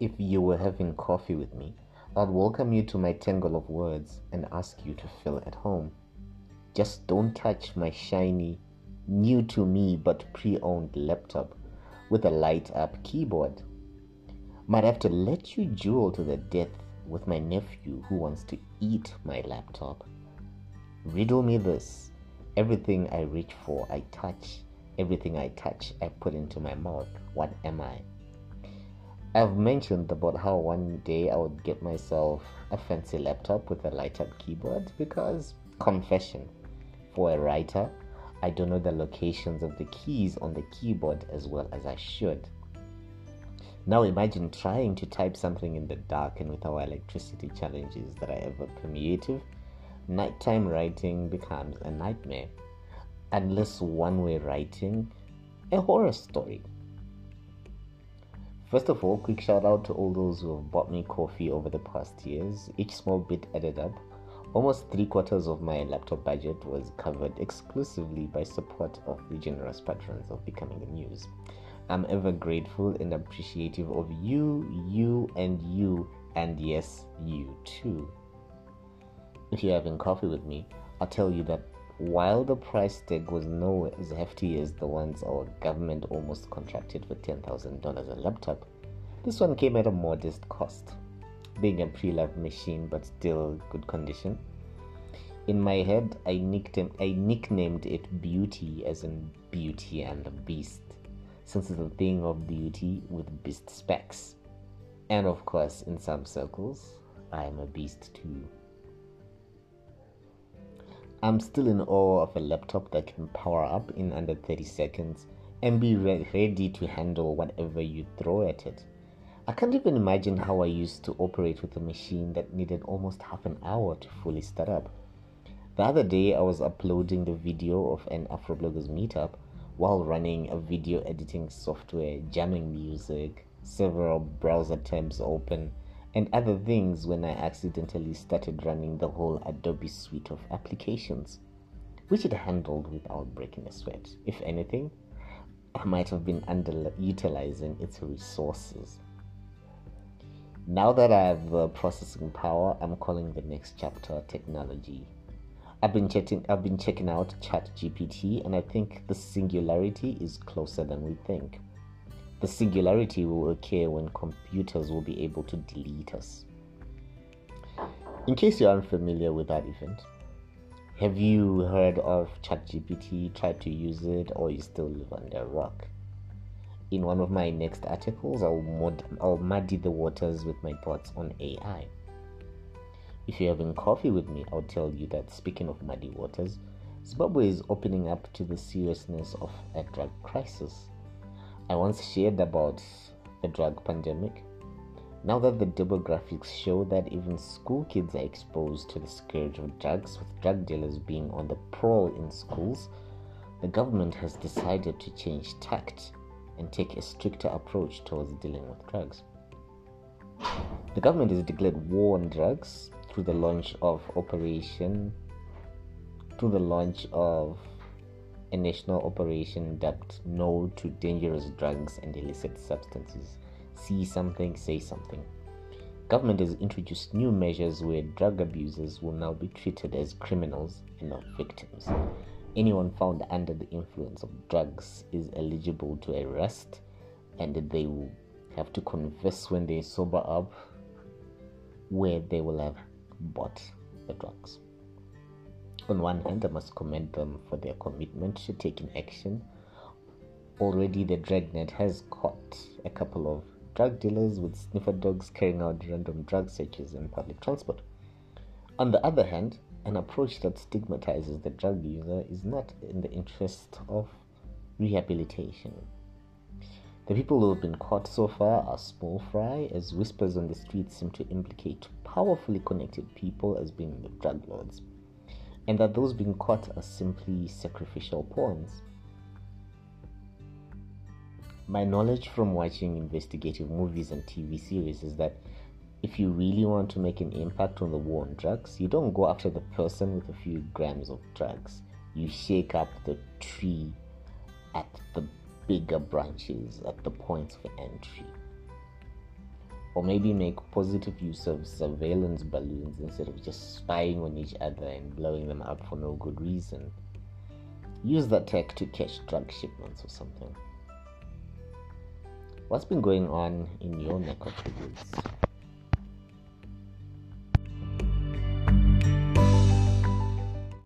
If you were having coffee with me, I'd welcome you to my tangle of words and ask you to feel at home. Just don't touch my shiny, new to me but pre owned laptop with a light up keyboard. Might have to let you duel to the death with my nephew who wants to eat my laptop. Riddle me this everything I reach for, I touch. Everything I touch, I put into my mouth. What am I? I've mentioned about how one day I would get myself a fancy laptop with a light up keyboard because, confession, for a writer, I don't know the locations of the keys on the keyboard as well as I should. Now imagine trying to type something in the dark and with our electricity challenges that are ever permeative, nighttime writing becomes a nightmare. Unless one way writing, a horror story. First of all, quick shout out to all those who have bought me coffee over the past years. Each small bit added up. Almost three quarters of my laptop budget was covered exclusively by support of the generous patrons of Becoming the Muse. I'm ever grateful and appreciative of you, you, and you, and yes, you too. If you're having coffee with me, I'll tell you that while the price tag was nowhere as hefty as the ones our government almost contracted for $10,000 a laptop, this one came at a modest cost, being a pre loved machine but still good condition. In my head, I nicknamed, I nicknamed it Beauty as in Beauty and the Beast, since it's a thing of beauty with beast specs. And of course, in some circles, I am a beast too. I'm still in awe of a laptop that can power up in under 30 seconds and be re- ready to handle whatever you throw at it. I can't even imagine how I used to operate with a machine that needed almost half an hour to fully start up. The other day, I was uploading the video of an Afrobloggers meetup while running a video editing software, jamming music, several browser tabs open, and other things when I accidentally started running the whole Adobe suite of applications, which it handled without breaking a sweat. If anything, I might have been underutilizing its resources. Now that I have the processing power, I'm calling the next chapter technology. I've been checking I've been checking out ChatGPT and I think the singularity is closer than we think. The singularity will occur when computers will be able to delete us. In case you're unfamiliar with that event, have you heard of ChatGPT, tried to use it, or you still live under a rock? In one of my next articles, I'll, mod- I'll muddy the waters with my thoughts on AI. If you're having coffee with me, I'll tell you that speaking of muddy waters, Zimbabwe is opening up to the seriousness of a drug crisis. I once shared about the drug pandemic. Now that the demographics show that even school kids are exposed to the scourge of drugs, with drug dealers being on the prowl in schools, the government has decided to change tact and take a stricter approach towards dealing with drugs. The government has declared war on drugs through the launch of Operation, through the launch of a national operation dubbed No to Dangerous Drugs and Illicit Substances. See something, say something. Government has introduced new measures where drug abusers will now be treated as criminals and not victims. Anyone found under the influence of drugs is eligible to arrest and they will have to confess when they sober up where they will have bought the drugs. On one hand, I must commend them for their commitment to taking action. Already, the Dragnet has caught a couple of drug dealers with sniffer dogs carrying out random drug searches in public transport. On the other hand, an approach that stigmatizes the drug user is not in the interest of rehabilitation. The people who have been caught so far are small fry, as whispers on the streets seem to implicate powerfully connected people as being the drug lords and that those being caught are simply sacrificial pawns. My knowledge from watching investigative movies and TV series is that if you really want to make an impact on the war on drugs, you don't go after the person with a few grams of drugs. You shake up the tree at the bigger branches, at the points of entry. Or maybe make positive use of surveillance balloons instead of just spying on each other and blowing them up for no good reason. Use that tech to catch drug shipments or something. What's been going on in your neck of the woods?